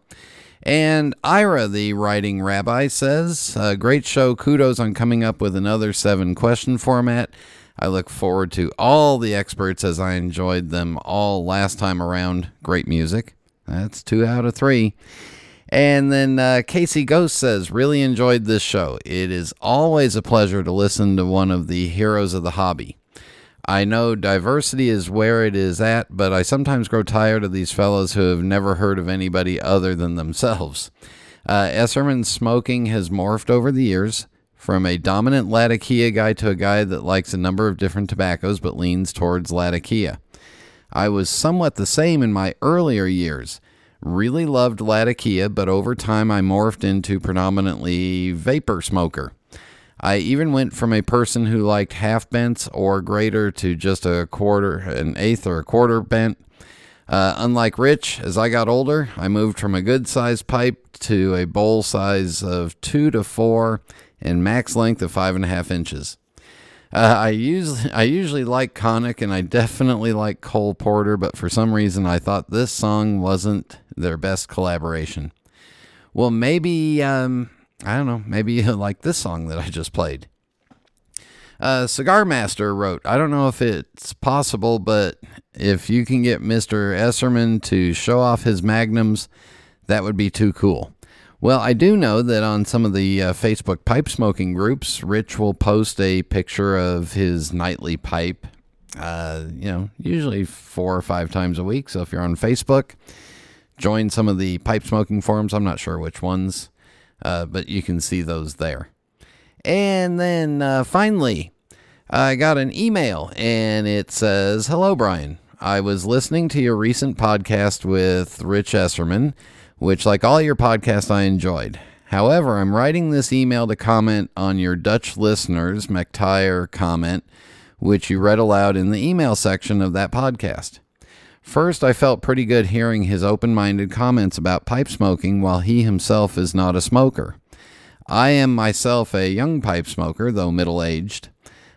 And Ira, the writing rabbi, says, uh, Great show. Kudos on coming up with another seven question format. I look forward to all the experts as I enjoyed them all last time around. Great music. That's two out of three. And then uh, Casey Ghost says, Really enjoyed this show. It is always a pleasure to listen to one of the heroes of the hobby. I know diversity is where it is at, but I sometimes grow tired of these fellows who have never heard of anybody other than themselves. Uh, Esserman's smoking has morphed over the years from a dominant Latakia guy to a guy that likes a number of different tobaccos but leans towards Latakia. I was somewhat the same in my earlier years. Really loved Latakia, but over time I morphed into predominantly vapor smoker. I even went from a person who liked half bents or greater to just a quarter, an eighth or a quarter bent. Uh, unlike Rich, as I got older, I moved from a good sized pipe to a bowl size of two to four and max length of five and a half inches. Uh, I usually I usually like Connick and I definitely like Cole Porter, but for some reason I thought this song wasn't their best collaboration. Well, maybe um, I don't know. Maybe you like this song that I just played. Uh, Cigar Master wrote, I don't know if it's possible, but if you can get Mr. Esserman to show off his magnums, that would be too cool. Well, I do know that on some of the uh, Facebook pipe smoking groups, Rich will post a picture of his nightly pipe, uh, you know, usually four or five times a week. So if you're on Facebook, join some of the pipe smoking forums. I'm not sure which ones, uh, but you can see those there. And then uh, finally, I got an email and it says Hello, Brian. I was listening to your recent podcast with Rich Esserman, which, like all your podcasts, I enjoyed. However, I'm writing this email to comment on your Dutch listeners' McTire comment, which you read aloud in the email section of that podcast. First, I felt pretty good hearing his open minded comments about pipe smoking while he himself is not a smoker. I am myself a young pipe smoker, though middle aged.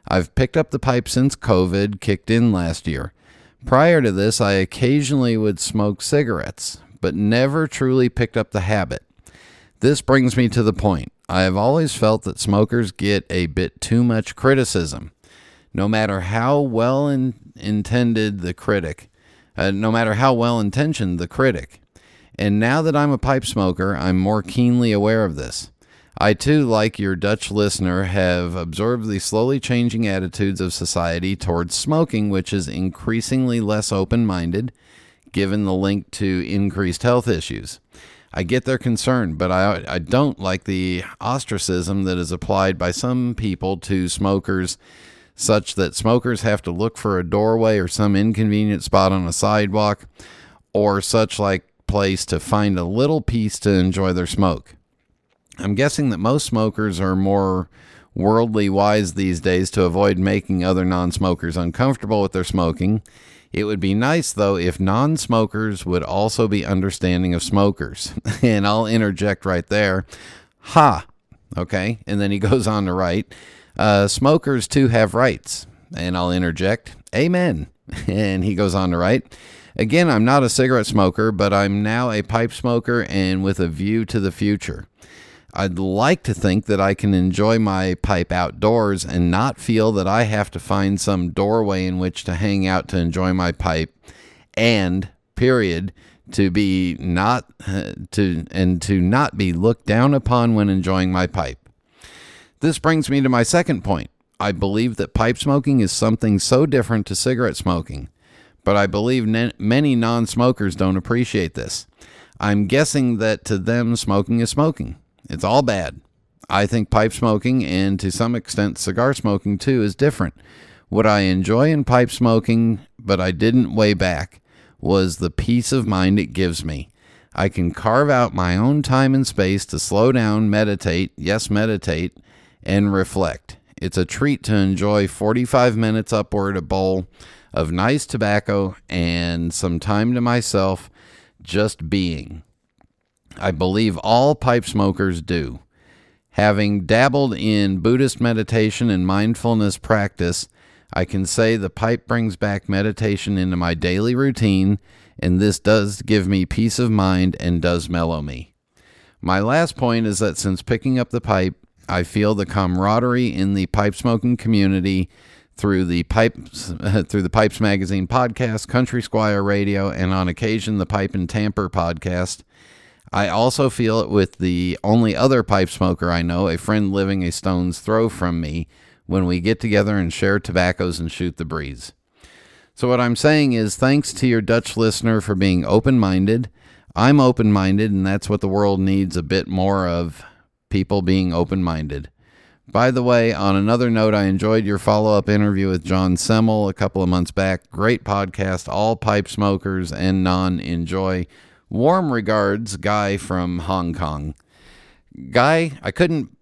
I've picked up the pipe since COVID kicked in last year. Prior to this, I occasionally would smoke cigarettes, but never truly picked up the habit. This brings me to the point. I have always felt that smokers get a bit too much criticism. No matter how well in, intended the critic, uh, no matter how well intentioned the critic. And now that I'm a pipe smoker, I'm more keenly aware of this. I too, like your Dutch listener, have observed the slowly changing attitudes of society towards smoking, which is increasingly less open minded, given the link to increased health issues. I get their concern, but I, I don't like the ostracism that is applied by some people to smokers, such that smokers have to look for a doorway or some inconvenient spot on a sidewalk or such like place to find a little peace to enjoy their smoke. I'm guessing that most smokers are more worldly wise these days to avoid making other non smokers uncomfortable with their smoking. It would be nice, though, if non smokers would also be understanding of smokers. and I'll interject right there. Ha! Okay. And then he goes on to write uh, Smokers too have rights. And I'll interject, Amen. And he goes on to write Again, I'm not a cigarette smoker, but I'm now a pipe smoker and with a view to the future. I'd like to think that I can enjoy my pipe outdoors and not feel that I have to find some doorway in which to hang out to enjoy my pipe and period to be not to and to not be looked down upon when enjoying my pipe. This brings me to my second point. I believe that pipe smoking is something so different to cigarette smoking, but I believe ne- many non-smokers don't appreciate this. I'm guessing that to them smoking is smoking. It's all bad. I think pipe smoking and to some extent cigar smoking too is different. What I enjoy in pipe smoking, but I didn't way back, was the peace of mind it gives me. I can carve out my own time and space to slow down, meditate, yes, meditate, and reflect. It's a treat to enjoy 45 minutes upward a bowl of nice tobacco and some time to myself just being. I believe all pipe smokers do. Having dabbled in Buddhist meditation and mindfulness practice, I can say the pipe brings back meditation into my daily routine, and this does give me peace of mind and does mellow me. My last point is that since picking up the pipe, I feel the camaraderie in the pipe smoking community through the pipes through the Pipes Magazine podcast, Country Squire Radio, and on occasion the Pipe and Tamper podcast. I also feel it with the only other pipe smoker I know, a friend living a stone's throw from me, when we get together and share tobaccos and shoot the breeze. So, what I'm saying is, thanks to your Dutch listener for being open minded. I'm open minded, and that's what the world needs a bit more of people being open minded. By the way, on another note, I enjoyed your follow up interview with John Semmel a couple of months back. Great podcast. All pipe smokers and non enjoy. Warm regards, Guy from Hong Kong. Guy, I couldn't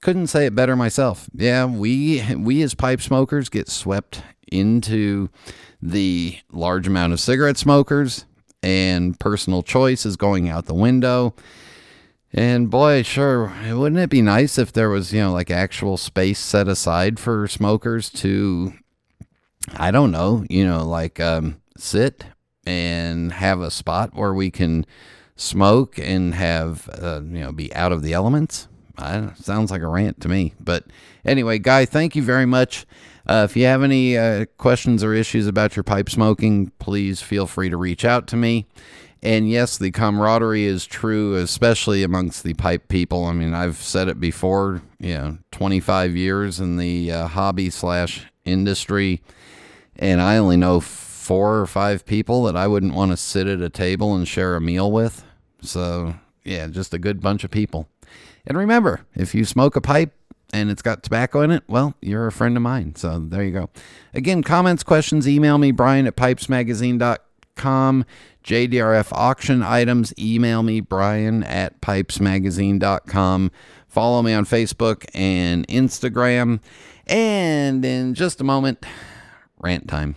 couldn't say it better myself. Yeah, we we as pipe smokers get swept into the large amount of cigarette smokers and personal choice is going out the window. And boy, sure, wouldn't it be nice if there was, you know, like actual space set aside for smokers to, I don't know, you know, like um, sit and have a spot where we can smoke and have, uh, you know, be out of the elements? I, sounds like a rant to me. But anyway, Guy, thank you very much. Uh, if you have any uh, questions or issues about your pipe smoking, please feel free to reach out to me. And yes, the camaraderie is true, especially amongst the pipe people. I mean, I've said it before, you know, 25 years in the uh, hobby slash industry, and I only know four or five people that I wouldn't want to sit at a table and share a meal with. So, yeah, just a good bunch of people. And remember, if you smoke a pipe, and it's got tobacco in it, well, you're a friend of mine. So there you go. Again, comments, questions, email me, Brian at pipesmagazine.com. JDRF auction items, email me, Brian at pipesmagazine.com. Follow me on Facebook and Instagram. And in just a moment, rant time.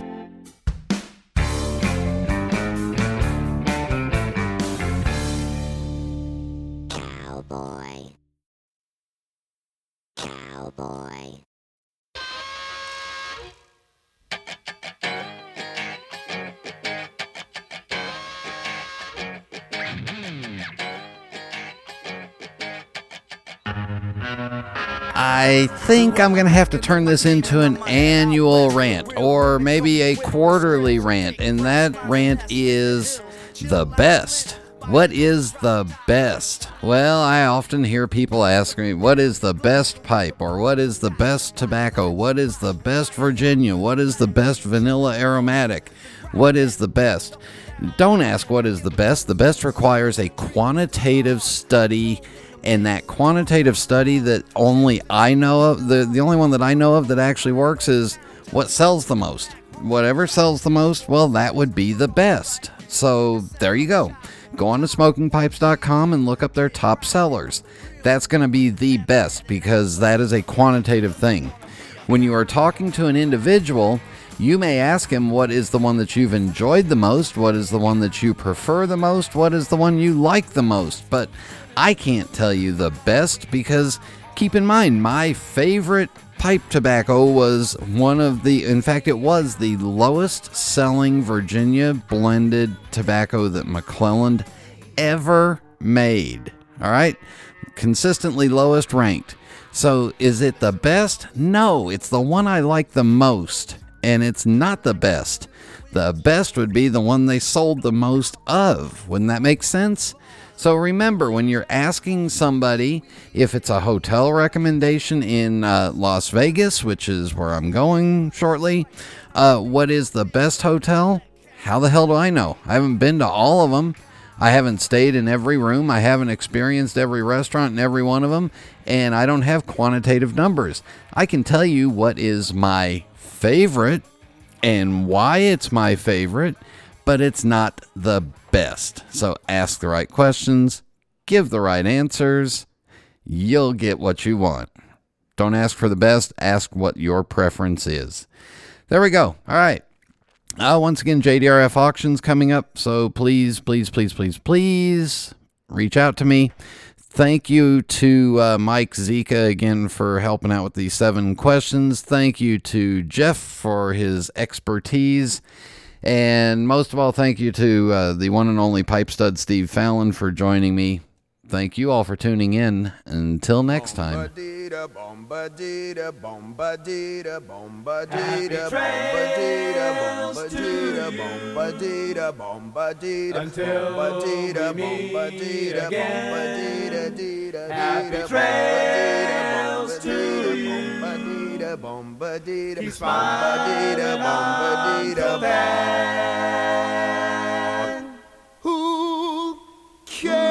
Think I'm going to have to turn this into an annual rant or maybe a quarterly rant. And that rant is the best. What is the best? Well, I often hear people ask me, what is the best pipe? Or what is the best tobacco? What is the best Virginia? What is the best vanilla aromatic? What is the best? Don't ask what is the best. The best requires a quantitative study and that quantitative study that only I know of, the, the only one that I know of that actually works is what sells the most. Whatever sells the most, well, that would be the best. So there you go. Go on to smokingpipes.com and look up their top sellers. That's going to be the best because that is a quantitative thing. When you are talking to an individual, you may ask him what is the one that you've enjoyed the most, what is the one that you prefer the most, what is the one you like the most. But I can't tell you the best because keep in mind, my favorite pipe tobacco was one of the, in fact, it was the lowest selling Virginia blended tobacco that McClelland ever made. All right? Consistently lowest ranked. So is it the best? No, it's the one I like the most. And it's not the best. The best would be the one they sold the most of. Wouldn't that make sense? So remember, when you're asking somebody if it's a hotel recommendation in uh, Las Vegas, which is where I'm going shortly, uh, what is the best hotel? How the hell do I know? I haven't been to all of them. I haven't stayed in every room. I haven't experienced every restaurant in every one of them. And I don't have quantitative numbers. I can tell you what is my favorite and why it's my favorite, but it's not the best. So ask the right questions, give the right answers, you'll get what you want. Don't ask for the best, ask what your preference is. There we go. All right. Uh, once again, JDRF auctions coming up. So please, please, please, please, please reach out to me. Thank you to uh, Mike Zika again for helping out with the seven questions. Thank you to Jeff for his expertise. And most of all, thank you to uh, the one and only pipe stud Steve Fallon for joining me. Thank you all for tuning in. Until next time. Who cares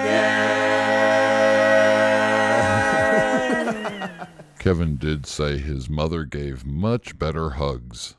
Kevin did say his mother gave much better hugs.